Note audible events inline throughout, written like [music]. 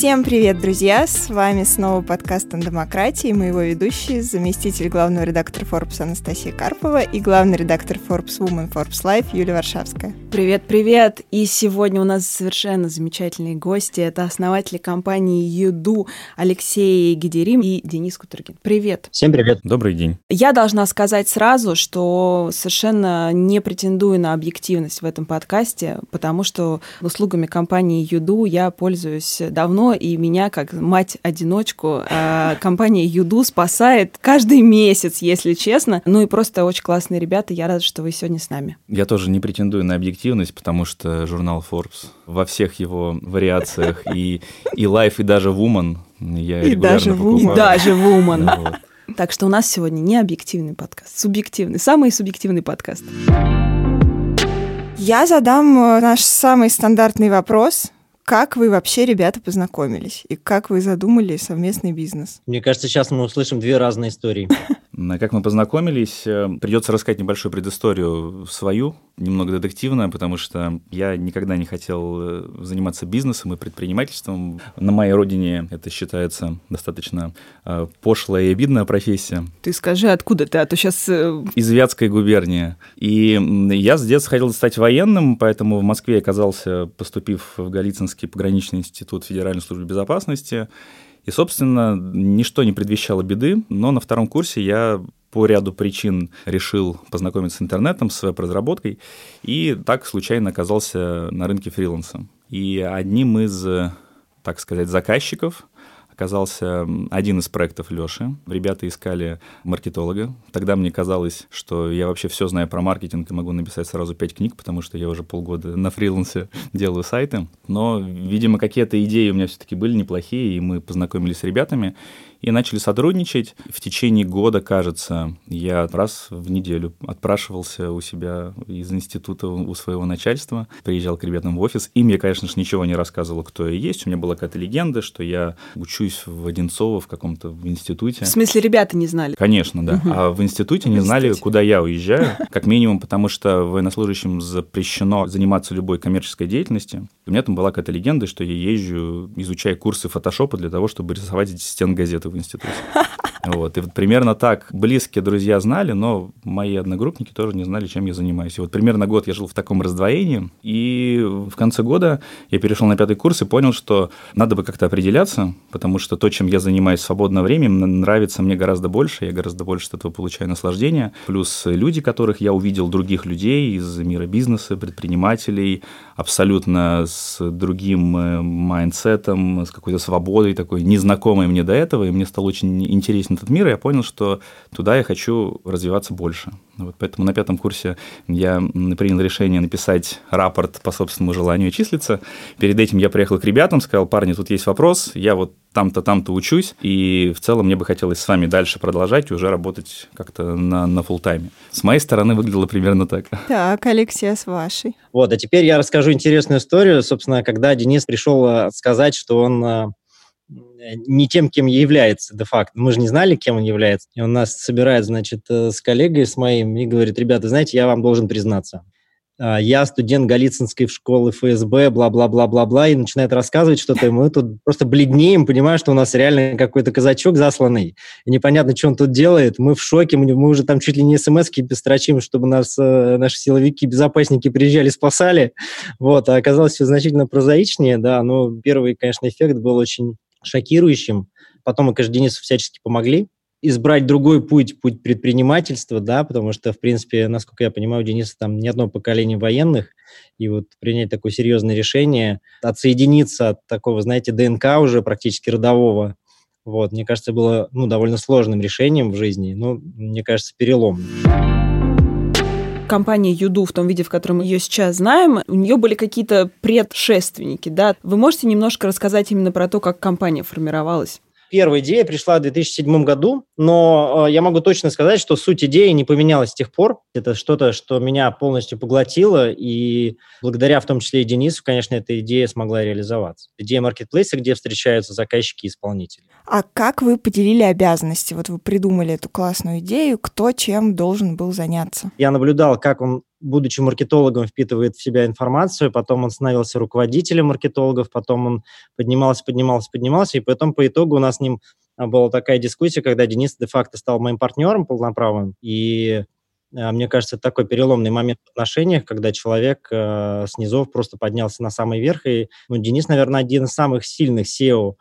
Всем привет, друзья! С вами снова подкаст о демократии, мы его ведущие, заместитель главного редактора Forbes Анастасия Карпова и главный редактор Forbes Woman Forbes Life Юлия Варшавская. Привет, привет! И сегодня у нас совершенно замечательные гости. Это основатели компании Юду Алексей Гидерим и Денис Кутергин. Привет! Всем привет! Добрый день! Я должна сказать сразу, что совершенно не претендую на объективность в этом подкасте, потому что услугами компании Юду я пользуюсь давно и меня, как мать-одиночку, а, компания Юду спасает каждый месяц, если честно. Ну и просто очень классные ребята, я рада, что вы сегодня с нами. Я тоже не претендую на объективность, потому что журнал Forbes во всех его вариациях и, и Life, и даже Woman я и даже, покупаю. И даже Woman. Да, вот. Так что у нас сегодня не объективный подкаст, субъективный, самый субъективный подкаст. Я задам э, наш самый стандартный вопрос. Как вы вообще, ребята, познакомились? И как вы задумали совместный бизнес? Мне кажется, сейчас мы услышим две разные истории. [laughs] Как мы познакомились, э, придется рассказать небольшую предысторию свою, немного детективную, потому что я никогда не хотел э, заниматься бизнесом и предпринимательством. На моей родине это считается достаточно э, пошлая и обидная профессия. Ты скажи, откуда ты, а то сейчас... Из Вятской губернии. И я с детства хотел стать военным, поэтому в Москве оказался, поступив в Голицынский пограничный институт Федеральной службы безопасности, и, собственно, ничто не предвещало беды, но на втором курсе я по ряду причин решил познакомиться с интернетом, с веб-разработкой, и так случайно оказался на рынке фриланса. И одним из, так сказать, заказчиков оказался один из проектов Лёши. Ребята искали маркетолога. Тогда мне казалось, что я вообще все знаю про маркетинг и могу написать сразу пять книг, потому что я уже полгода на фрилансе [laughs] делаю сайты. Но, видимо, какие-то идеи у меня все-таки были неплохие, и мы познакомились с ребятами и начали сотрудничать. В течение года, кажется, я раз в неделю отпрашивался у себя из института у своего начальства, приезжал к ребятам в офис. Им я, конечно же, ничего не рассказывал, кто я есть. У меня была какая-то легенда, что я учусь в Одинцово в каком-то институте. В смысле, ребята не знали? Конечно, да. Угу. А в институте не знали, куда я уезжаю, как минимум, потому что военнослужащим запрещено заниматься любой коммерческой деятельностью. У меня там была какая-то легенда, что я езжу, изучая курсы фотошопа для того, чтобы рисовать эти стен газеты в институте. [laughs] Вот. И вот примерно так близкие друзья знали, но мои одногруппники тоже не знали, чем я занимаюсь. И вот примерно год я жил в таком раздвоении, и в конце года я перешел на пятый курс и понял, что надо бы как-то определяться, потому что то, чем я занимаюсь в свободное время, нравится мне гораздо больше, я гораздо больше от этого получаю наслаждение. Плюс люди, которых я увидел, других людей из мира бизнеса, предпринимателей, абсолютно с другим э, mindset ом, с какой-то свободой такой, незнакомой мне до этого, и мне стало очень интересен этот мир, и я понял, что туда я хочу развиваться больше. Вот поэтому на пятом курсе я принял решение написать рапорт по собственному желанию числиться. Перед этим я приехал к ребятам, сказал, парни, тут есть вопрос, я вот там-то, там-то учусь, и в целом мне бы хотелось с вами дальше продолжать и уже работать как-то на, на фулл-тайме. С моей стороны выглядело примерно так. Так, Алексей, с вашей. Вот, а теперь я расскажу интересную историю. Собственно, когда Денис пришел э, сказать, что он э, не тем, кем является де-факто. Мы же не знали, кем он является. И он нас собирает, значит, э, с коллегой, с моим, и говорит, ребята, знаете, я вам должен признаться. А, я студент Голицынской школы ФСБ, бла-бла-бла-бла-бла, и начинает рассказывать что-то, и мы тут просто бледнеем, понимая, что у нас реально какой-то казачок засланный, и непонятно, что он тут делает, мы в шоке, мы, уже там чуть ли не смс-ки пестрочим, чтобы нас э, наши силовики, безопасники приезжали, спасали, вот, а оказалось все значительно прозаичнее, да, но первый, конечно, эффект был очень шокирующим, потом мы, конечно, Денису всячески помогли, избрать другой путь, путь предпринимательства, да, потому что, в принципе, насколько я понимаю, у Дениса там не одно поколение военных, и вот принять такое серьезное решение, отсоединиться от такого, знаете, ДНК уже практически родового, вот, мне кажется, было, ну, довольно сложным решением в жизни, но, мне кажется, переломным компания Юду в том виде, в котором ее сейчас знаем, у нее были какие-то предшественники, да? Вы можете немножко рассказать именно про то, как компания формировалась? Первая идея пришла в 2007 году, но э, я могу точно сказать, что суть идеи не поменялась с тех пор. Это что-то, что меня полностью поглотило, и благодаря в том числе и Денису, конечно, эта идея смогла реализоваться. Идея маркетплейса, где встречаются заказчики и исполнители. А как вы поделили обязанности? Вот вы придумали эту классную идею, кто чем должен был заняться? Я наблюдал, как он будучи маркетологом, впитывает в себя информацию, потом он становился руководителем маркетологов, потом он поднимался, поднимался, поднимался, и потом по итогу у нас с ним а, была такая дискуссия, когда Денис де-факто стал моим партнером полноправным, и а, мне кажется, это такой переломный момент в отношениях, когда человек э, с низов просто поднялся на самый верх. И ну, Денис, наверное, один из самых сильных SEO а,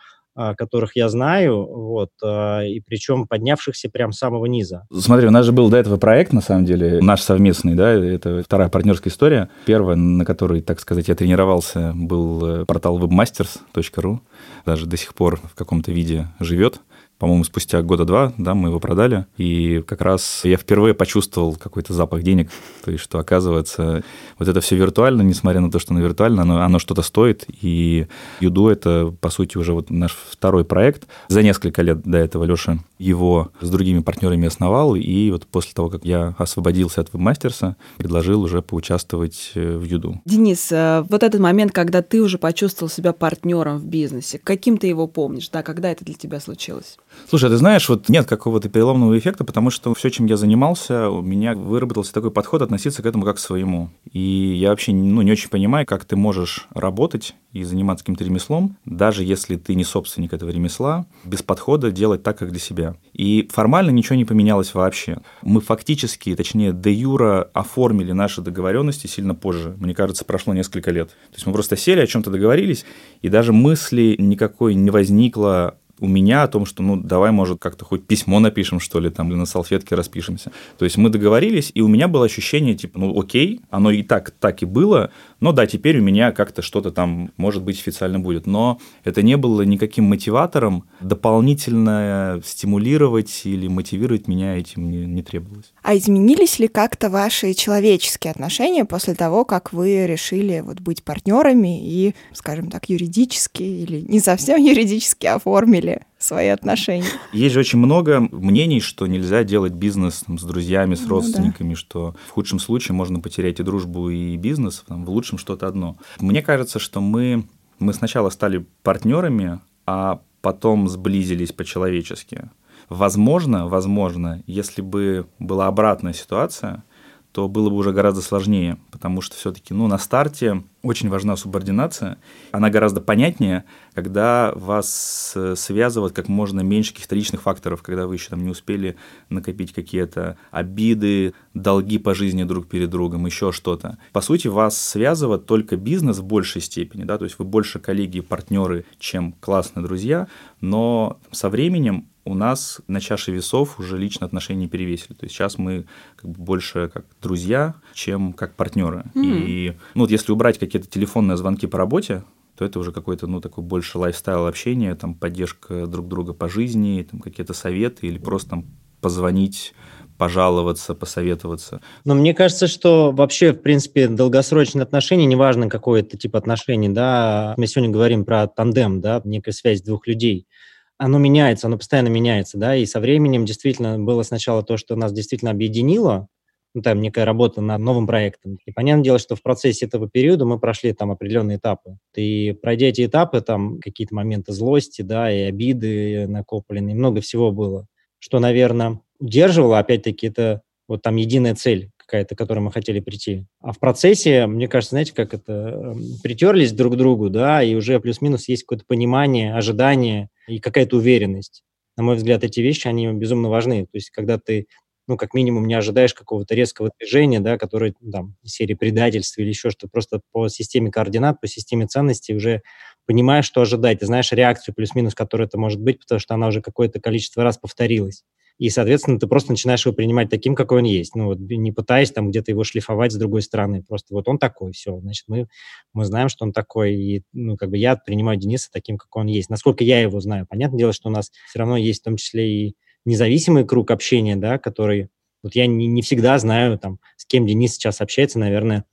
которых я знаю, вот, а, и причем поднявшихся прям с самого низа. Смотри, у нас же был до этого проект, на самом деле, наш совместный, да, это вторая партнерская история. Первая, на которой, так сказать, я тренировался, был э, портал webmasters.ru, даже до сих пор в каком-то виде живет по-моему, спустя года два, да, мы его продали, и как раз я впервые почувствовал какой-то запах денег, то есть, что, оказывается, вот это все виртуально, несмотря на то, что оно виртуально, оно, оно что-то стоит, и Юду — это, по сути, уже вот наш второй проект. За несколько лет до этого Леша его с другими партнерами основал, и вот после того, как я освободился от вебмастерса, предложил уже поучаствовать э, в Юду. Денис, э, вот этот момент, когда ты уже почувствовал себя партнером в бизнесе, каким ты его помнишь, да, когда это для тебя случилось? Слушай, ты знаешь, вот нет какого-то переломного эффекта, потому что все, чем я занимался, у меня выработался такой подход относиться к этому как к своему. И я вообще ну, не очень понимаю, как ты можешь работать и заниматься каким-то ремеслом, даже если ты не собственник этого ремесла, без подхода делать так, как для себя. И формально ничего не поменялось вообще. Мы фактически, точнее, де юра оформили наши договоренности сильно позже. Мне кажется, прошло несколько лет. То есть мы просто сели, о чем-то договорились, и даже мысли никакой не возникло у меня о том, что, ну, давай, может, как-то хоть письмо напишем, что ли, там, или на салфетке распишемся. То есть мы договорились, и у меня было ощущение, типа, ну, окей, оно и так, так и было, но да, теперь у меня как-то что-то там, может быть, официально будет. Но это не было никаким мотиватором, дополнительно стимулировать или мотивировать меня этим не, не требовалось. А изменились ли как-то ваши человеческие отношения после того, как вы решили вот быть партнерами и, скажем так, юридически или не совсем [laughs] юридически оформили свои отношения. Есть же очень много мнений, что нельзя делать бизнес там, с друзьями, с родственниками, ну, да. что в худшем случае можно потерять и дружбу, и бизнес, там, в лучшем что-то одно. Мне кажется, что мы, мы сначала стали партнерами, а потом сблизились по-человечески. Возможно, возможно, если бы была обратная ситуация, то было бы уже гораздо сложнее, потому что все-таки ну, на старте очень важна субординация. Она гораздо понятнее, когда вас э, связывают как можно меньше каких-то личных факторов, когда вы еще там не успели накопить какие-то обиды, долги по жизни друг перед другом, еще что-то. По сути, вас связывает только бизнес в большей степени, да, то есть вы больше коллеги, партнеры, чем классные друзья, но со временем у нас на чаше весов уже личные отношения перевесили. То есть сейчас мы как бы больше как друзья, чем как партнеры. Mm. И ну, вот если убрать какие-то телефонные звонки по работе, то это уже какой-то, ну, такой больше лайфстайл общения, там, поддержка друг друга по жизни, там, какие-то советы или просто там позвонить пожаловаться, посоветоваться. Но мне кажется, что вообще, в принципе, долгосрочные отношения, неважно какой это тип отношений, да, мы сегодня говорим про тандем, да, некая связь двух людей – оно меняется, оно постоянно меняется, да, и со временем действительно было сначала то, что нас действительно объединило, ну, там некая работа над новым проектом. И понятное дело, что в процессе этого периода мы прошли там определенные этапы. И пройдя эти этапы, там какие-то моменты злости, да, и обиды накопленные, много всего было, что, наверное, удерживало, опять-таки, это вот там единая цель какая-то, к которой мы хотели прийти. А в процессе, мне кажется, знаете, как это, эм, притерлись друг к другу, да, и уже плюс-минус есть какое-то понимание, ожидание и какая-то уверенность. На мой взгляд, эти вещи, они безумно важны. То есть, когда ты ну, как минимум, не ожидаешь какого-то резкого движения, да, которое, там, серии предательства или еще что-то, просто по системе координат, по системе ценностей уже понимаешь, что ожидать, ты знаешь реакцию плюс-минус, которая это может быть, потому что она уже какое-то количество раз повторилась и, соответственно, ты просто начинаешь его принимать таким, какой он есть. Ну, вот не пытаясь там где-то его шлифовать с другой стороны. Просто вот он такой, все. Значит, мы, мы знаем, что он такой, и, ну, как бы я принимаю Дениса таким, какой он есть. Насколько я его знаю. Понятное дело, что у нас все равно есть в том числе и независимый круг общения, да, который... Вот я не, не всегда знаю, там, с кем Денис сейчас общается, наверное,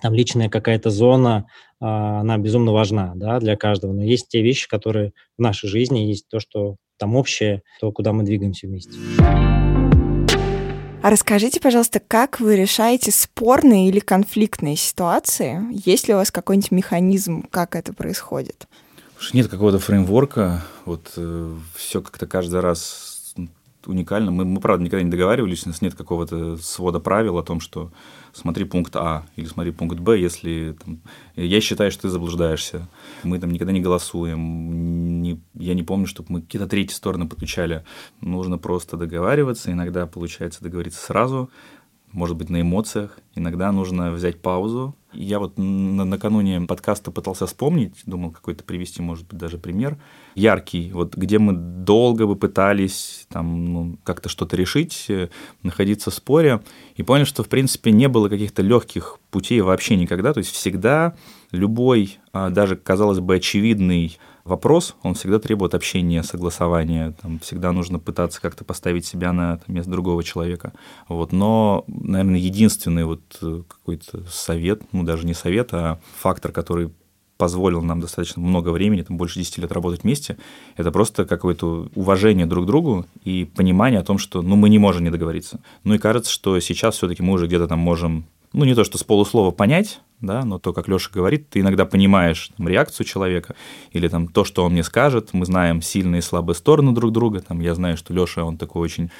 там личная какая-то зона, э, она безумно важна, да, для каждого. Но есть те вещи, которые в нашей жизни, есть то, что там общее, то, куда мы двигаемся вместе. А расскажите, пожалуйста, как вы решаете спорные или конфликтные ситуации? Есть ли у вас какой-нибудь механизм, как это происходит? Нет какого-то фреймворка. Вот э, все как-то каждый раз уникально. Мы, мы, правда, никогда не договаривались, у нас нет какого-то свода правил о том, что смотри пункт А или смотри пункт Б, если там, я считаю, что ты заблуждаешься. Мы там никогда не голосуем. Не, я не помню, чтобы мы какие-то третьи стороны подключали. Нужно просто договариваться. Иногда получается договориться сразу, может быть, на эмоциях. Иногда нужно взять паузу. Я вот на накануне подкаста пытался вспомнить, думал какой-то привести, может быть, даже пример яркий, вот где мы долго бы пытались там ну, как-то что-то решить, э, находиться в споре, и поняли, что, в принципе, не было каких-то легких путей вообще никогда, то есть всегда любой, а, даже, казалось бы, очевидный вопрос, он всегда требует общения, согласования. Там всегда нужно пытаться как-то поставить себя на место другого человека. Вот. Но, наверное, единственный вот э, какой-то совет, ну даже не совет, а фактор, который позволил нам достаточно много времени, там больше 10 лет работать вместе, это просто какое-то уважение друг к другу и понимание о том, что ну, мы не можем не договориться. Ну и кажется, что сейчас все-таки мы уже где-то там можем ну, не то, что с полуслова понять, да, но то, как Леша говорит, ты иногда понимаешь там, реакцию человека или там то, что он мне скажет, мы знаем сильные и слабые стороны друг друга, там я знаю, что Леша, он такой очень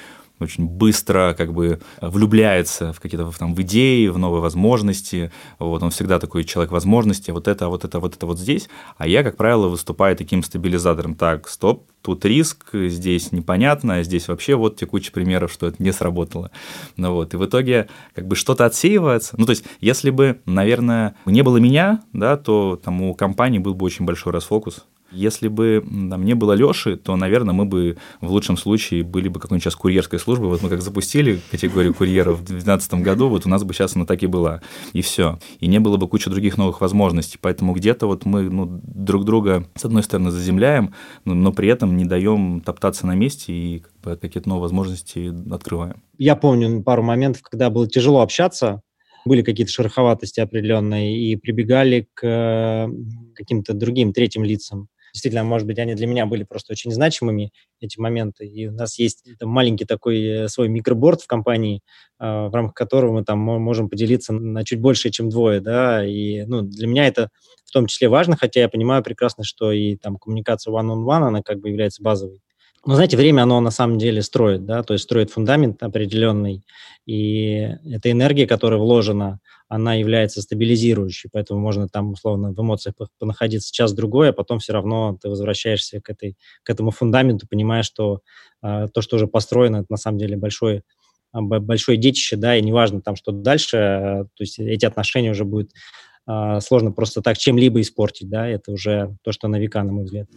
очень быстро как бы влюбляется в какие-то там в идеи, в новые возможности. Вот он всегда такой человек возможностей. Вот это, вот это, вот это вот здесь. А я, как правило, выступаю таким стабилизатором. Так, стоп, тут риск, здесь непонятно, а здесь вообще вот текучий примеров, что это не сработало. Ну вот, и в итоге как бы что-то отсеивается. Ну, то есть, если бы, наверное, не было меня, да, то там у компании был бы очень большой расфокус, если бы там, не было Леши, то, наверное, мы бы в лучшем случае были бы какой-нибудь сейчас курьерской службой. Вот мы как запустили категорию курьеров в 2012 году, вот у нас бы сейчас она так и была. И все. И не было бы кучи других новых возможностей. Поэтому где-то вот мы ну, друг друга, с одной стороны, заземляем, но, но при этом не даем топтаться на месте и как бы, какие-то новые возможности открываем. Я помню пару моментов, когда было тяжело общаться, были какие-то шероховатости определенные, и прибегали к э, каким-то другим третьим лицам действительно, может быть, они для меня были просто очень значимыми, эти моменты. И у нас есть там, маленький такой э, свой микроборд в компании, а, в рамках которого мы там можем поделиться на чуть больше, чем двое, да, и ну, для меня это в том числе важно, хотя я понимаю прекрасно, что и там коммуникация one-on-one, -on -one, она как бы является базовой. Но, знаете, время, оно на самом деле строит, да, то есть строит фундамент определенный, и эта энергия, которая вложена, она является стабилизирующей, поэтому можно там, условно, в эмоциях понаходиться час-другой, а потом все равно ты возвращаешься к, этой, к этому фундаменту, понимая, что э, то, что уже построено, это на самом деле большое, большое детище, да, и неважно там, что дальше, э, то есть эти отношения уже будет э, сложно просто так чем-либо испортить, да, это уже то, что на века, на мой взгляд.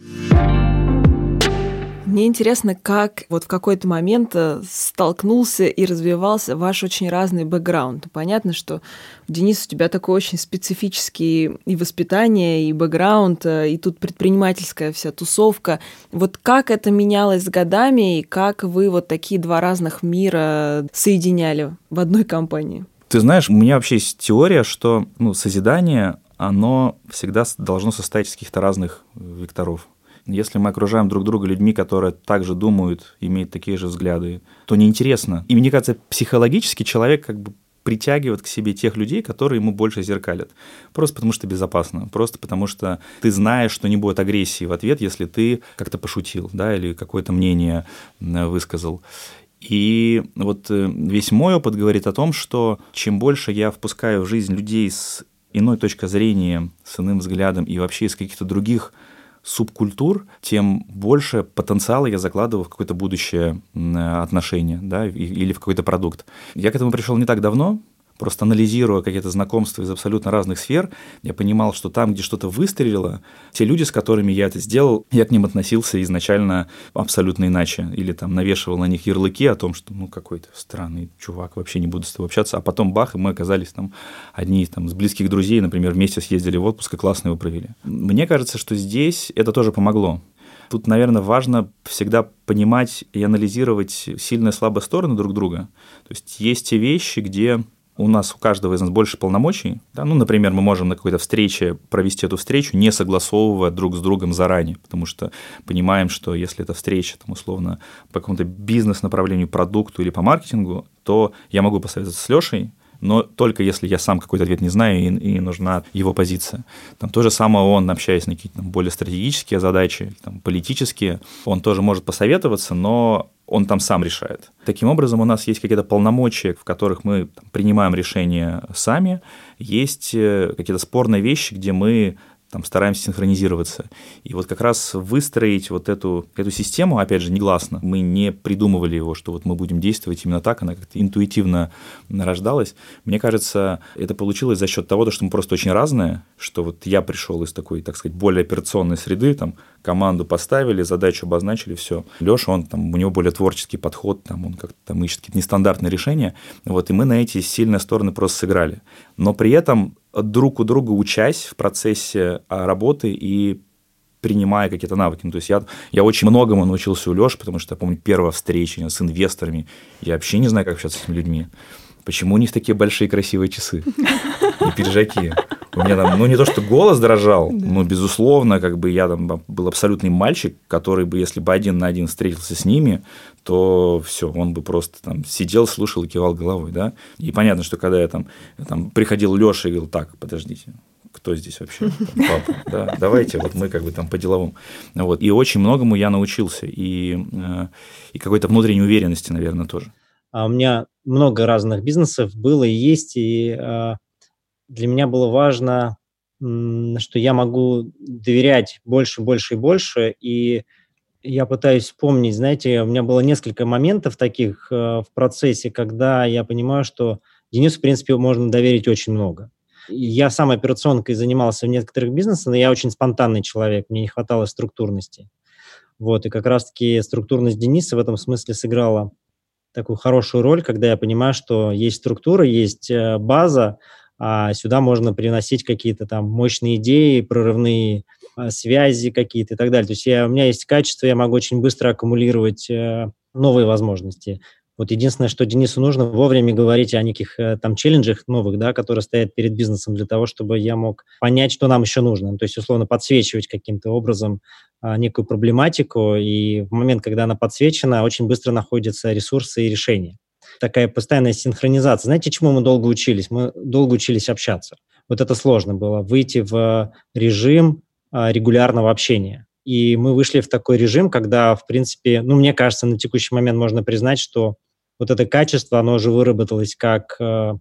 Мне интересно, как вот в какой-то момент э, столкнулся и развивался ваш очень разный бэкграунд. Понятно, что, Денис, у тебя такой очень специфический и воспитание, и бэкграунд, э, и тут предпринимательская вся тусовка. Вот как это менялось с годами, и как вы вот такие два разных мира соединяли в одной компании? Ты знаешь, у меня вообще есть теория, что ну, созидание, оно всегда должно состоять из каких-то разных векторов. Если мы окружаем друг друга людьми, которые также думают, имеют такие же взгляды, то неинтересно. И мне кажется, психологически человек как бы притягивает к себе тех людей, которые ему больше зеркалят. Просто потому что безопасно, просто потому что ты знаешь, что не будет агрессии в ответ, если ты как-то пошутил, да, или какое-то мнение высказал. И вот э, весь мой опыт говорит о том, что чем больше я впускаю в жизнь людей с иной точкой зрения, с иным взглядом и вообще из каких-то других субкультур, тем больше потенциала я закладываю в какое-то будущее отношение да, или в какой-то продукт. Я к этому пришел не так давно, просто анализируя какие-то знакомства из абсолютно разных сфер, я понимал, что там, где что-то выстрелило, те люди, с которыми я это сделал, я к ним относился изначально абсолютно иначе. Или там навешивал на них ярлыки о том, что ну какой-то странный чувак, вообще не буду с тобой общаться. А потом бах, и мы оказались там одни там, из близких друзей, например, вместе съездили в отпуск и классно его провели. Мне кажется, что здесь это тоже помогло. Тут, наверное, важно всегда понимать и анализировать сильные и слабые стороны друг друга. То есть есть те вещи, где у нас у каждого из нас больше полномочий. Да? Ну, например, мы можем на какой-то встрече провести эту встречу, не согласовывая друг с другом заранее, потому что понимаем, что если эта встреча, там, условно, по какому-то бизнес-направлению, продукту или по маркетингу, то я могу посоветоваться с Лешей, но только если я сам какой-то ответ не знаю и, и нужна его позиция. Там то же самое он, общаясь на какие-то более стратегические задачи, там, политические, он тоже может посоветоваться, но он там сам решает. Таким образом, у нас есть какие-то полномочия, в которых мы там, принимаем решения сами, есть э, какие-то спорные вещи, где мы там стараемся синхронизироваться. И вот как раз выстроить вот эту, эту систему, опять же, негласно, мы не придумывали его, что вот мы будем действовать именно так, она как-то интуитивно рождалась. Мне кажется, это получилось за счет того, что мы просто очень разные, что вот я пришел из такой, так сказать, более операционной среды, там, команду поставили, задачу обозначили, все. Леша, он там, у него более творческий подход, там, он как-то там ищет какие-то нестандартные решения, вот, и мы на эти сильные стороны просто сыграли. Но при этом друг у друга учась в процессе а, работы и принимая какие-то навыки. Ну, то есть я, я очень многому научился у Леши, потому что я помню первая встреча с инвесторами. Я вообще не знаю, как общаться с этими людьми. Почему у них такие большие красивые часы и пиджаки? У меня там, ну, не то, что голос дрожал, но, безусловно, как бы я там был абсолютный мальчик, который бы, если бы один на один встретился с ними, то все, он бы просто там сидел, слушал и кивал головой, да. И понятно, что когда я там, там приходил Леша и говорил, так, подождите, кто здесь вообще? Папа, да, давайте, вот мы как бы там по-деловому. Вот. И очень многому я научился, и, э, и какой-то внутренней уверенности, наверное, тоже. А у меня много разных бизнесов было и есть, и а, для меня было важно, что я могу доверять больше, больше и больше, и я пытаюсь вспомнить, знаете, у меня было несколько моментов таких э, в процессе, когда я понимаю, что Денису, в принципе, можно доверить очень много. Я сам операционкой занимался в некоторых бизнесах, но я очень спонтанный человек, мне не хватало структурности. Вот, и как раз-таки структурность Дениса в этом смысле сыграла такую хорошую роль, когда я понимаю, что есть структура, есть э, база, а сюда можно приносить какие-то там мощные идеи, прорывные э, связи какие-то и так далее. То есть я, у меня есть качество, я могу очень быстро аккумулировать э, новые возможности. Вот единственное, что Денису нужно, вовремя говорить о неких э, там челленджах новых, да, которые стоят перед бизнесом для того, чтобы я мог понять, что нам еще нужно. Ну, то есть, условно, подсвечивать каким-то образом а, некую проблематику, и в момент, когда она подсвечена, очень быстро находятся ресурсы и решения. Такая постоянная синхронизация. Знаете, чему мы долго учились? Мы долго учились общаться. Вот это сложно было, выйти в режим а, регулярного общения. И мы вышли в такой режим, когда, в принципе, ну, мне кажется, на текущий момент можно признать, что вот это качество, оно уже выработалось как э,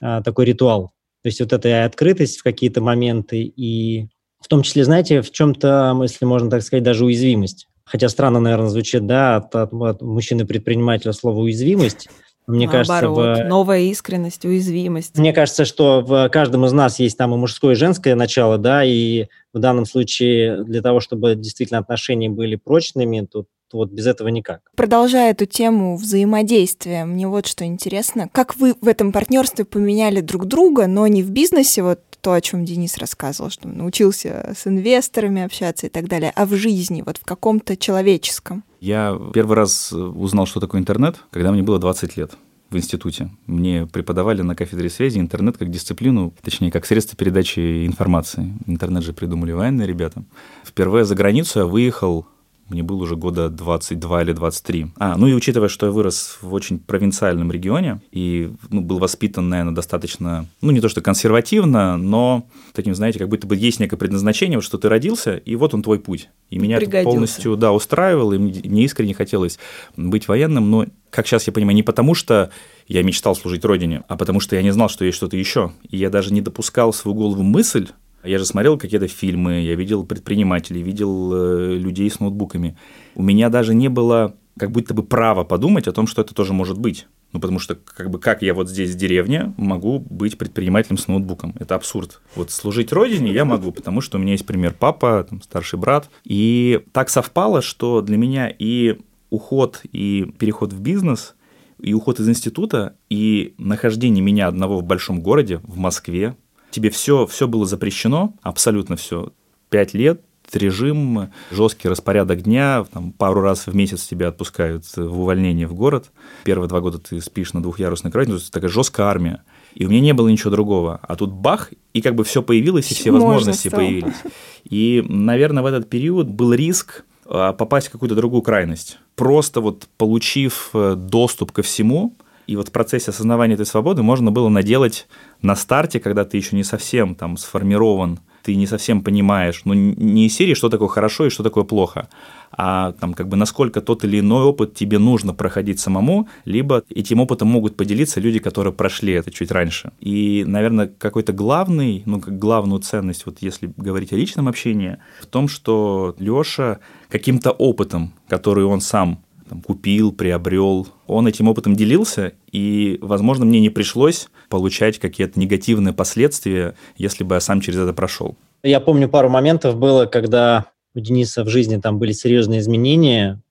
э, такой ритуал. То есть вот эта открытость в какие-то моменты и в том числе, знаете, в чем-то, если можно так сказать, даже уязвимость. Хотя странно, наверное, звучит, да, от, от, от мужчины-предпринимателя слово «уязвимость», мне Наоборот, кажется, в... новая искренность, уязвимость. Мне кажется, что в каждом из нас есть там и мужское, и женское начало, да, и в данном случае для того, чтобы действительно отношения были прочными, тут вот без этого никак. Продолжая эту тему взаимодействия, мне вот что интересно. Как вы в этом партнерстве поменяли друг друга, но не в бизнесе, вот то, о чем Денис рассказывал, что научился с инвесторами общаться и так далее, а в жизни, вот в каком-то человеческом? Я первый раз узнал, что такое интернет, когда мне было 20 лет в институте. Мне преподавали на кафедре связи интернет как дисциплину, точнее, как средство передачи информации. Интернет же придумали военные ребята. Впервые за границу я выехал мне было уже года 22 или 23. А, ну и учитывая, что я вырос в очень провинциальном регионе и ну, был воспитан, наверное, достаточно, ну не то что консервативно, но таким, знаете, как будто бы есть некое предназначение, вот что ты родился, и вот он твой путь. И меня это полностью, да, устраивало, и мне искренне хотелось быть военным, но как сейчас я понимаю, не потому что я мечтал служить родине, а потому что я не знал, что есть что-то еще. И я даже не допускал в свою голову мысль я же смотрел какие-то фильмы, я видел предпринимателей, видел э, людей с ноутбуками. У меня даже не было как будто бы права подумать о том, что это тоже может быть. Ну, потому что, как бы, как я вот здесь в деревне могу быть предпринимателем с ноутбуком? Это абсурд. Вот служить родине я могу, потому что у меня есть пример папа, там, старший брат. И так совпало, что для меня и уход, и переход в бизнес, и уход из института, и нахождение меня одного в большом городе, в Москве, тебе все, все было запрещено, абсолютно все. Пять лет, режим, жесткий распорядок дня, там, пару раз в месяц тебя отпускают в увольнение в город. Первые два года ты спишь на двухъярусной кровати, ну, такая жесткая армия. И у меня не было ничего другого. А тут бах, и как бы все появилось, и все возможности стало. появились. И, наверное, в этот период был риск а, попасть в какую-то другую крайность. Просто вот получив э, доступ ко всему, И вот в процессе осознавания этой свободы можно было наделать на старте, когда ты еще не совсем там сформирован, ты не совсем понимаешь, ну, не из серии, что такое хорошо и что такое плохо, а там как бы насколько тот или иной опыт тебе нужно проходить самому, либо этим опытом могут поделиться люди, которые прошли это чуть раньше. И, наверное, какой-то главный, ну, как главную ценность, вот если говорить о личном общении, в том, что Лёша каким-то опытом, который он сам там, купил, приобрел. Он этим опытом делился, и, возможно, мне не пришлось получать какие-то негативные последствия, если бы я сам через это прошел. Я помню, пару моментов было, когда у Дениса в жизни там были серьезные изменения.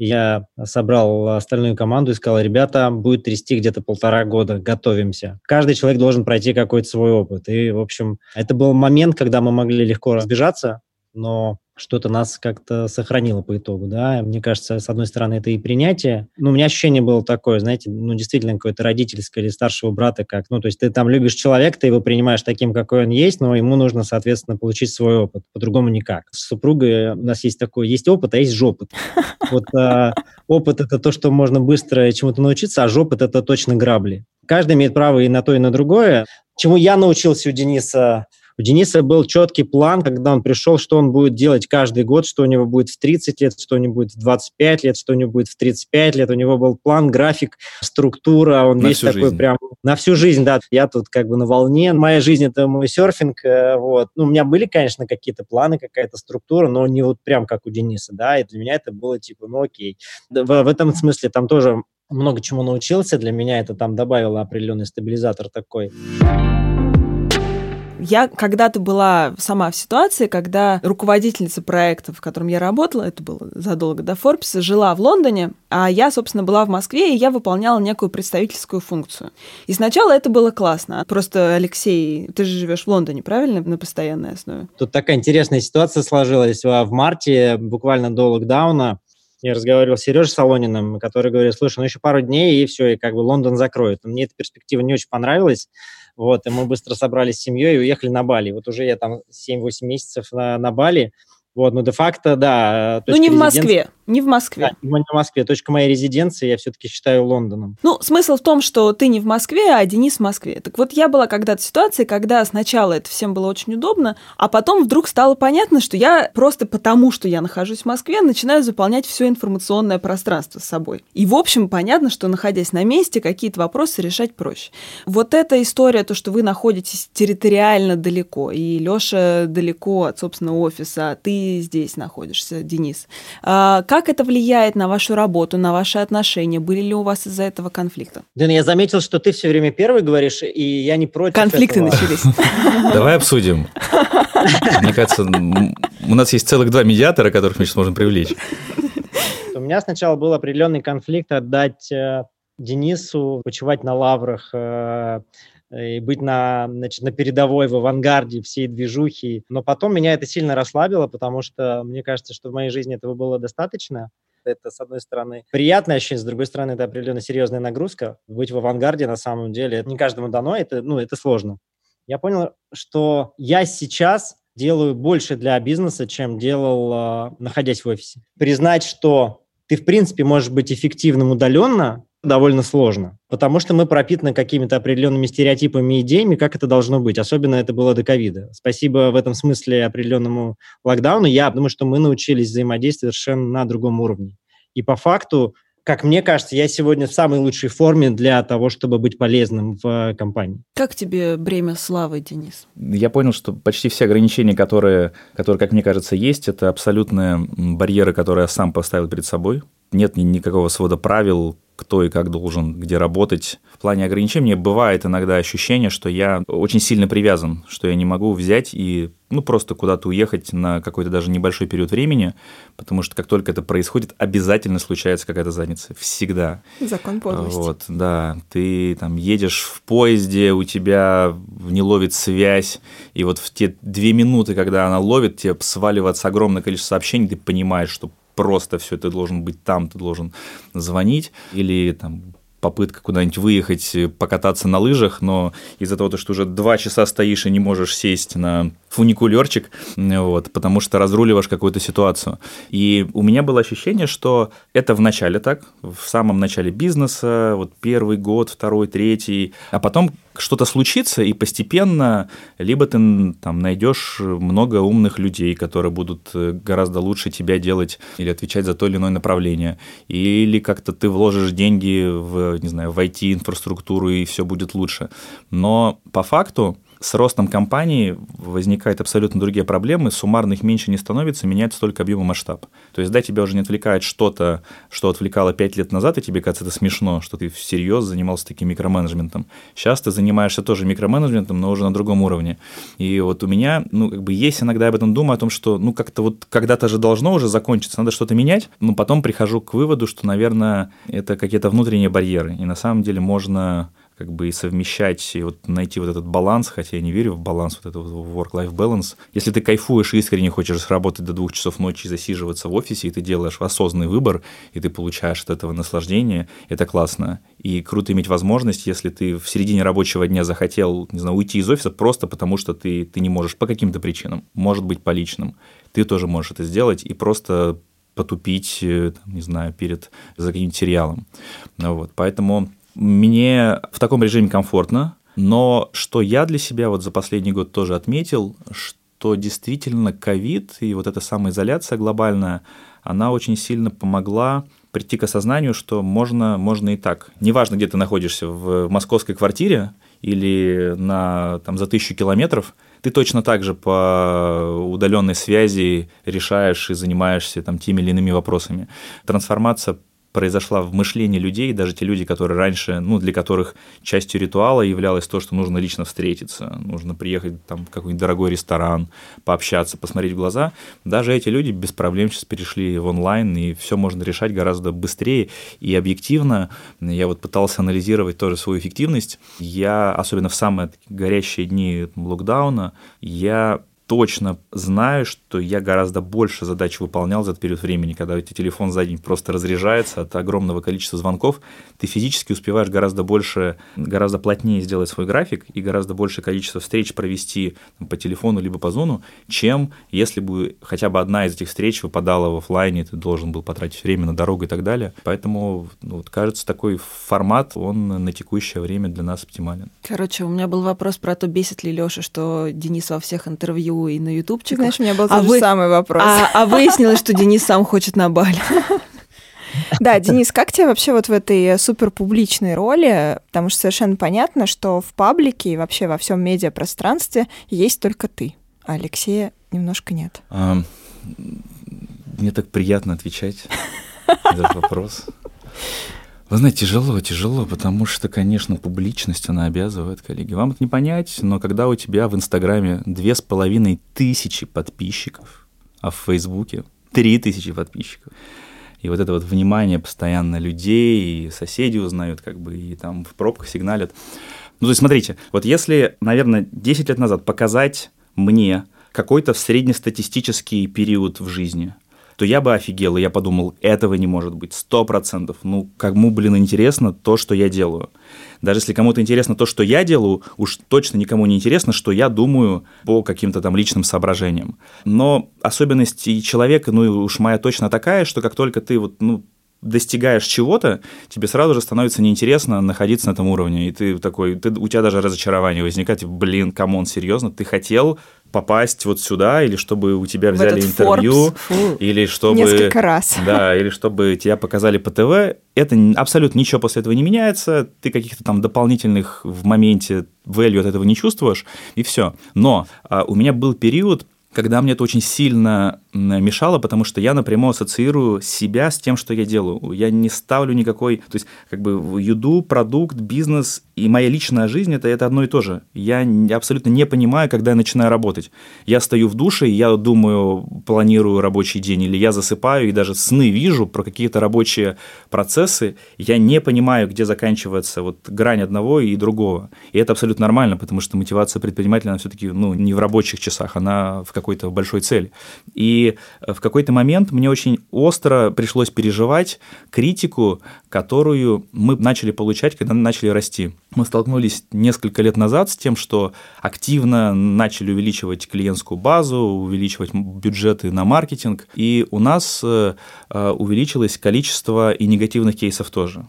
Я собрал остальную команду и сказал, ребята, будет трясти где-то полтора года, готовимся. Каждый человек должен пройти какой-то свой опыт. И, в общем, это был момент, когда мы могли легко разбежаться, но что-то нас как-то сохранило по итогу, да. Мне кажется, с одной стороны, это и принятие. Ну, у меня ощущение было такое, знаете, ну, действительно, какое-то родительское или старшего брата как. Ну, то есть ты там любишь человека, ты его принимаешь таким, какой он есть, но ему нужно, соответственно, получить свой опыт. По-другому никак. С супругой у нас есть такой, есть опыт, а есть жопыт. [laughs] Вот а, опыт – это то, что можно быстро чему-то научиться, а жопыт – это точно грабли. Каждый имеет право и на то, и на другое. Чему я научился у Дениса у Дениса был четкий план, когда он пришел, что он будет делать каждый год, что у него будет в 30 лет, что у него будет в 25 лет, что у него будет в 35 лет. У него был план, график, структура. Он на весь такой жизнь. прям на всю жизнь, да. Я тут как бы на волне. Моя жизнь – это мой серфинг. Э, вот. Ну, у меня были, конечно, какие-то планы, какая-то структура, но не вот прям как у Дениса, да. И для меня это было типа, ну окей. В, в этом смысле там тоже много чему научился. Для меня это там добавило определенный стабилизатор такой. Я когда-то была сама в ситуации, когда руководительница проекта, в котором я работала, это было задолго до Форбса, жила в Лондоне, а я, собственно, была в Москве, и я выполняла некую представительскую функцию. И сначала это было классно. Просто, Алексей, ты же живешь в Лондоне, правильно, на постоянной основе? Тут такая интересная ситуация сложилась. В марте, буквально до локдауна, я разговаривал с Сережей Солониным, который говорит, слушай, ну еще пару дней, и все, и как бы Лондон закроют. Мне эта перспектива не очень понравилась. Вот, и мы быстро собрались с семьей и уехали на Бали. Вот уже я там 7-8 месяцев на, на Бали. Вот, но де-факто, да. Ну, не в Москве. Не в Москве. Да, не в Москве. Точка моей резиденции я все-таки считаю Лондоном. Ну, смысл в том, что ты не в Москве, а Денис в Москве. Так вот, я была когда-то в ситуации, когда сначала это всем было очень удобно, а потом вдруг стало понятно, что я просто потому, что я нахожусь в Москве, начинаю заполнять все информационное пространство с собой. И, в общем, понятно, что, находясь на месте, какие-то вопросы решать проще. Вот эта история, то, что вы находитесь территориально далеко, и Лёша далеко от, собственно, офиса, а ты здесь находишься, Денис. А, как как это влияет на вашу работу, на ваши отношения? Были ли у вас из-за этого конфликты? Дэн, я заметил, что ты все время первый говоришь, и я не против Конфликты этого. начались. [laughs] Давай обсудим. Мне кажется, у нас есть целых два медиатора, которых мы сейчас можем привлечь. У меня сначала был определенный конфликт отдать э, Денису почивать на лаврах, э, и быть на, значит, на передовой, в авангарде всей движухи. Но потом меня это сильно расслабило, потому что мне кажется, что в моей жизни этого было достаточно. Это, с одной стороны, приятное ощущение, с другой стороны, это определенно серьезная нагрузка. Быть в авангарде, на самом деле, это не каждому дано, это, ну, это сложно. Я понял, что я сейчас делаю больше для бизнеса, чем делал, а, находясь в офисе. Признать, что ты, в принципе, можешь быть эффективным удаленно, довольно сложно, потому что мы пропитаны какими-то определенными стереотипами и идеями, как это должно быть. Особенно это было до ковида. Спасибо в этом смысле определенному локдауну. Я думаю, что мы научились взаимодействовать совершенно на другом уровне. И по факту, как мне кажется, я сегодня в самой лучшей форме для того, чтобы быть полезным в компании. Как тебе бремя славы, Денис? Я понял, что почти все ограничения, которые, которые, как мне кажется, есть, это абсолютные барьеры, которые я сам поставил перед собой. Нет никакого свода правил, кто и как должен где работать. В плане ограничений бывает иногда ощущение, что я очень сильно привязан, что я не могу взять и ну, просто куда-то уехать на какой-то даже небольшой период времени, потому что как только это происходит, обязательно случается какая-то задница. Всегда. Закон подлости. Вот, да. Ты там едешь в поезде, у тебя не ловит связь, и вот в те две минуты, когда она ловит, тебе сваливается огромное количество сообщений, ты понимаешь, что просто все, ты должен быть там, ты должен звонить, или там попытка куда-нибудь выехать, покататься на лыжах, но из-за того, что уже два часа стоишь и не можешь сесть на фуникулерчик, вот, потому что разруливаешь какую-то ситуацию. И у меня было ощущение, что это в начале так, в самом начале бизнеса, вот первый год, второй, третий, а потом что-то случится, и постепенно либо ты там найдешь много умных людей, которые будут э, гораздо лучше тебя делать или отвечать за то или иное направление, или как-то ты вложишь деньги в, не знаю, в IT-инфраструктуру, и все будет лучше. Но по факту с ростом компании возникают абсолютно другие проблемы, суммарно их меньше не становится, меняется только объем и масштаб. То есть, да, тебя уже не отвлекает что-то, что отвлекало 5 лет назад, и тебе кажется это смешно, что ты всерьез занимался таким микроменеджментом. Сейчас ты занимаешься тоже микроменеджментом, но уже на другом уровне. И вот у меня, ну, как бы есть иногда об этом думаю, о том, что, ну, как-то вот когда-то же должно уже закончиться, надо что-то менять, но потом прихожу к выводу, что, наверное, это какие-то внутренние барьеры, и на самом деле можно как бы и совмещать, и вот найти вот этот баланс, хотя я не верю в баланс, вот этот work-life balance. Если ты кайфуешь искренне хочешь работать до двух часов ночи и засиживаться в офисе, и ты делаешь осознанный выбор, и ты получаешь от этого наслаждение, это классно. И круто иметь возможность, если ты в середине рабочего дня захотел, не знаю, уйти из офиса просто потому, что ты, ты не можешь по каким-то причинам, может быть, по личным. Ты тоже можешь это сделать и просто потупить, э, там, не знаю, перед за каким-нибудь сериалом. Вот. Поэтому мне в таком режиме комфортно, но что я для себя вот за последний год тоже отметил, что действительно ковид и вот эта самоизоляция глобальная, она очень сильно помогла прийти к осознанию, что можно, можно и так. Неважно, где ты находишься, в московской квартире или на, там, за тысячу километров, ты точно так же по удаленной связи решаешь и занимаешься там, теми или иными вопросами. Трансформация произошла в мышлении людей, даже те люди, которые раньше, ну, для которых частью ритуала являлось то, что нужно лично встретиться, нужно приехать там, в какой-нибудь дорогой ресторан, пообщаться, посмотреть в глаза, даже эти люди без проблем сейчас перешли в онлайн, и все можно решать гораздо быстрее и объективно. Я вот пытался анализировать тоже свою эффективность. Я, особенно в самые горящие дни локдауна, я точно знаю, что я гораздо больше задач выполнял за этот период времени, когда у тебя телефон за день просто разряжается от огромного количества звонков, ты физически успеваешь гораздо больше, гораздо плотнее сделать свой график и гораздо большее количество встреч провести по телефону либо по зону, чем если бы хотя бы одна из этих встреч выпадала в офлайне, ты должен был потратить время на дорогу и так далее. Поэтому, ну, вот, кажется, такой формат, он на текущее время для нас оптимален. Короче, у меня был вопрос про то, бесит ли Леша, что Денис во всех интервью и на ютубчик. Знаешь, у меня был а тот вы... же самый вопрос. А, а выяснилось, что Денис сам хочет на Бали. [laughs] Да, Денис, как тебе вообще вот в этой супер публичной роли? Потому что совершенно понятно, что в паблике и вообще во всем медиапространстве есть только ты, а Алексея немножко нет. А, мне так приятно отвечать на этот вопрос. Вы знаете, тяжело, тяжело, потому что, конечно, публичность, она обязывает, коллеги. Вам это не понять, но когда у тебя в Инстаграме две с половиной тысячи подписчиков, а в Фейсбуке три тысячи подписчиков, и вот это вот внимание постоянно людей, и соседи узнают, как бы, и там в пробках сигналят. Ну, то есть, смотрите, вот если, наверное, 10 лет назад показать мне какой-то среднестатистический период в жизни – то я бы офигел, и я подумал, этого не может быть, сто процентов. Ну, кому, блин, интересно то, что я делаю. Даже если кому-то интересно то, что я делаю, уж точно никому не интересно, что я думаю по каким-то там личным соображениям. Но особенности человека, ну, уж моя точно такая, что как только ты вот, ну, достигаешь чего-то, тебе сразу же становится неинтересно находиться на этом уровне. И ты такой, ты, у тебя даже разочарование возникает, блин, come on, серьезно, ты хотел попасть вот сюда, или чтобы у тебя взяли интервью, или чтобы... Несколько раз. [laughs] Да, или чтобы тебя показали по ТВ. Это абсолютно ничего после этого не меняется, ты каких-то там дополнительных в моменте value от этого не чувствуешь, и все. Но а, у меня был период, когда мне это очень сильно мешало, потому что я напрямую ассоциирую себя с тем, что я делаю. Я не ставлю никакой... То есть, как бы, еду, продукт, бизнес и моя личная жизнь это, это одно и то же. Я абсолютно не понимаю, когда я начинаю работать. Я стою в душе, и я думаю, планирую рабочий день, или я засыпаю, и даже сны вижу про какие-то рабочие процессы. Я не понимаю, где заканчивается вот грань одного и другого. И это абсолютно нормально, потому что мотивация предпринимателя, она все-таки ну, не в рабочих часах, она в какой-то большой цели. И э, в какой-то момент мне очень остро пришлось переживать критику, которую мы начали получать, когда начали расти. Мы столкнулись несколько лет назад с тем, что активно начали увеличивать клиентскую базу, увеличивать бюджеты на маркетинг, и у нас э, э, увеличилось количество и негативных кейсов тоже.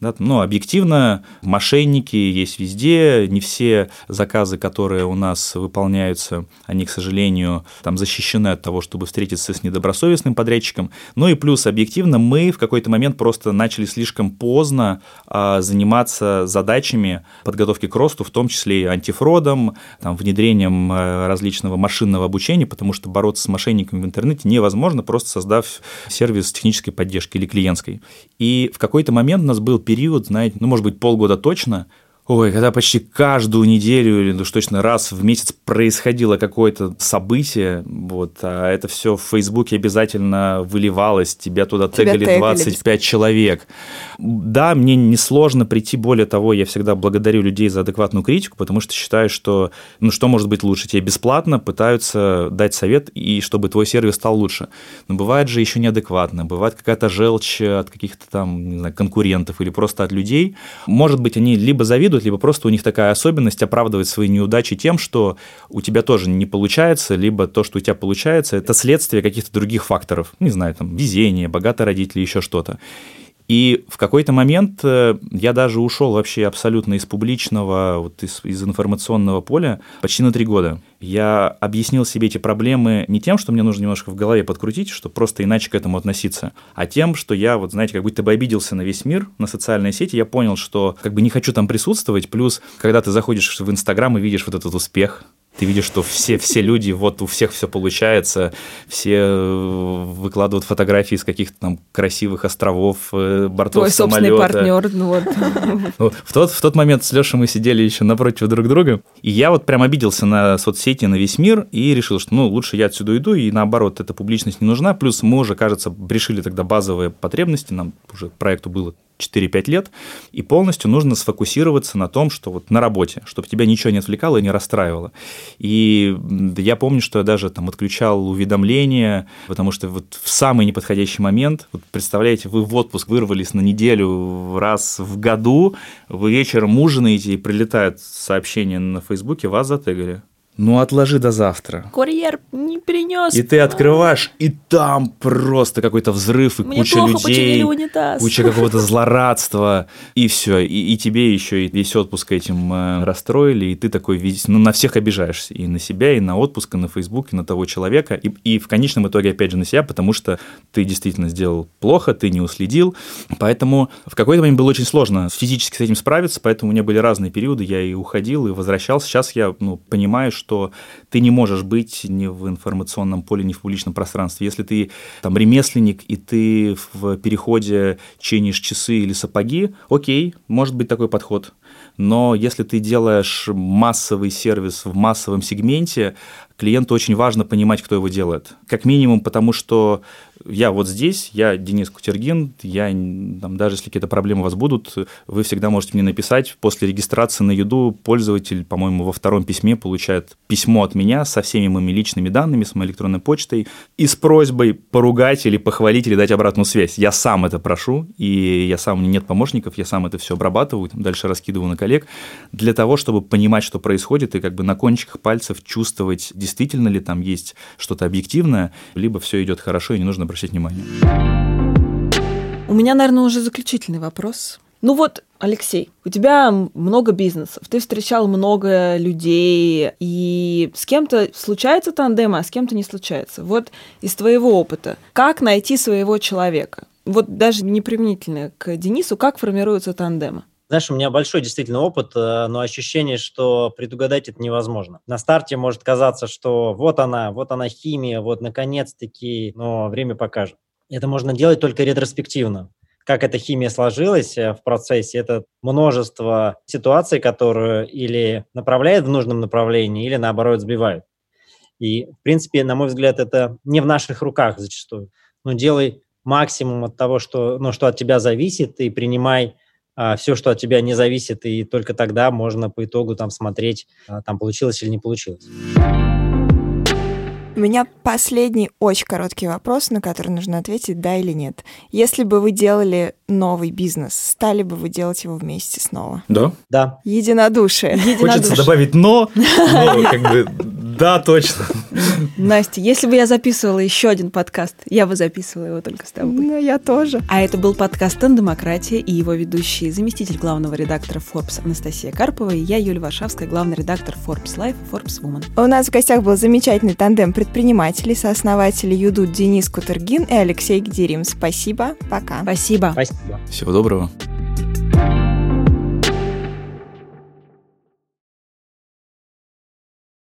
Да? Но объективно мошенники есть везде, не все заказы, которые у нас выполняются, они, к сожалению, там защищены от того, чтобы встретиться с недобросовестным подрядчиком. Ну и плюс объективно мы в какой-то момент просто начали слишком поздно а, заниматься задачами подготовки к росту, в том числе и антифродом, там, внедрением а, различного машинного обучения, потому что бороться с мошенниками в интернете невозможно, просто создав сервис технической поддержки или клиентской. И в какой-то момент у нас был период, знаете, ну, может быть, полгода точно, Ой, когда почти каждую неделю или уж точно раз в месяц происходило какое-то событие, вот, а это все в Фейсбуке обязательно выливалось, тебя туда тебя тегали 25 человек. Да, мне несложно прийти, более того, я всегда благодарю людей за адекватную критику, потому что считаю, что, ну, что может быть лучше? Тебе бесплатно пытаются дать совет, и чтобы твой сервис стал лучше. Но бывает же еще неадекватно, бывает какая-то желчь от каких-то там, не знаю, конкурентов или просто от людей. Может быть, они либо завидуют, делают, либо просто у них такая особенность оправдывать свои неудачи тем, что у тебя тоже не получается, либо то, что у тебя получается, это следствие каких-то других факторов. Не знаю, там, везение, богатые родители, еще что-то. И в какой-то момент э, я даже ушел вообще абсолютно из публичного, вот из, из информационного поля почти на три года. Я объяснил себе эти проблемы не тем, что мне нужно немножко в голове подкрутить, что просто иначе к этому относиться, а тем, что я, вот знаете, как будто бы обиделся на весь мир, на социальные сети, я понял, что как бы не хочу там присутствовать, плюс, когда ты заходишь в Инстаграм и видишь вот этот успех, ты видишь, что все, все люди, вот у всех все получается, все э, выкладывают фотографии из каких-то там красивых островов, э, бортов Твой самолета. партнер, ну вот. [laughs] Ну, в, тот, в тот момент с Лешей мы сидели еще напротив друг друга, и я вот прям обиделся на соцсети, на весь мир, и решил, что ну лучше я отсюда иду, и наоборот, эта публичность не нужна, плюс мы уже, кажется, решили тогда базовые потребности, нам уже проекту было 4-5 лет, и полностью нужно сфокусироваться на том, что вот на работе, чтобы тебя ничего не отвлекало и не расстраивало. И я помню, что я даже там отключал уведомления, потому что вот в самый неподходящий момент, вот представляете, вы в отпуск вырвались на неделю раз в году, вы вечером ужинаете и прилетает сообщение на Фейсбуке, вас затегали ну отложи до завтра. Курьер не принес. И ты открываешь, и там просто какой-то взрыв и Мне куча людей, куча какого-то [laughs] злорадства, и все. И, и тебе еще и весь отпуск этим э, расстроили, и ты такой весь, ну на всех обижаешься, и на себя, и на отпуск, и на Facebook, и на того человека, и, и в конечном итоге опять же на себя, потому что ты действительно сделал плохо, ты не уследил, поэтому в какой-то момент было очень сложно физически с этим справиться, поэтому у меня были разные периоды, я и уходил, и возвращался. Сейчас я ну, понимаю, что что ты не можешь быть ни в информационном поле, ни в публичном пространстве. Если ты там ремесленник, и ты в переходе чинишь часы или сапоги, окей, может быть такой подход. Но если ты делаешь массовый сервис в массовом сегменте, клиенту очень важно понимать, кто его делает. Как минимум, потому что я вот здесь, я Денис Кутергин, я, там, даже если какие-то проблемы у вас будут, вы всегда можете мне написать. После регистрации на Юду пользователь, по-моему, во втором письме получает письмо от меня со всеми моими личными данными, с моей электронной почтой, и с просьбой поругать или похвалить, или дать обратную связь. Я сам это прошу, и я сам, у меня нет помощников, я сам это все обрабатываю, там, дальше раскидываю на коллег, для того, чтобы понимать, что происходит, и как бы на кончиках пальцев чувствовать, действительно ли там есть что-то объективное, либо все идет хорошо, и не нужно обращать внимание. У меня, наверное, уже заключительный вопрос. Ну вот, Алексей, у тебя много бизнесов, ты встречал много людей, и с кем-то случается тандем, а с кем-то не случается. Вот из твоего опыта, как найти своего человека? Вот даже не применительно к Денису, как формируются тандемы? Знаешь, у меня большой действительно опыт, э, но ощущение, что предугадать это невозможно. На старте может казаться, что вот она, вот она химия, вот наконец-таки, но время покажет. Это можно делать только ретроспективно. Как эта химия сложилась э, в процессе, это множество ситуаций, которые или направляют в нужном направлении, или наоборот сбивают. И, в принципе, на мой взгляд, это не в наших руках зачастую. Но делай максимум от того, что, ну, что от тебя зависит, и принимай все, что от тебя не зависит, и только тогда можно по итогу там смотреть, а, там получилось или не получилось. У меня последний очень короткий вопрос, на который нужно ответить да или нет. Если бы вы делали новый бизнес, стали бы вы делать его вместе снова? Да. Да. Единодушие. Хочется добавить но, но как бы [laughs] да, точно. Настя, если бы я записывала еще один подкаст, я бы записывала его только с тобой. Ну, я тоже. А это был подкаст «Демократия» и его ведущий заместитель главного редактора Forbes Анастасия Карпова и я, Юлия Варшавская, главный редактор Forbes Life и Forbes Woman. У нас в гостях был замечательный тандем предпринимателей, сооснователи Юду Денис Кутергин и Алексей Гдерим. Спасибо, пока. Спасибо. Спасибо. Всего доброго.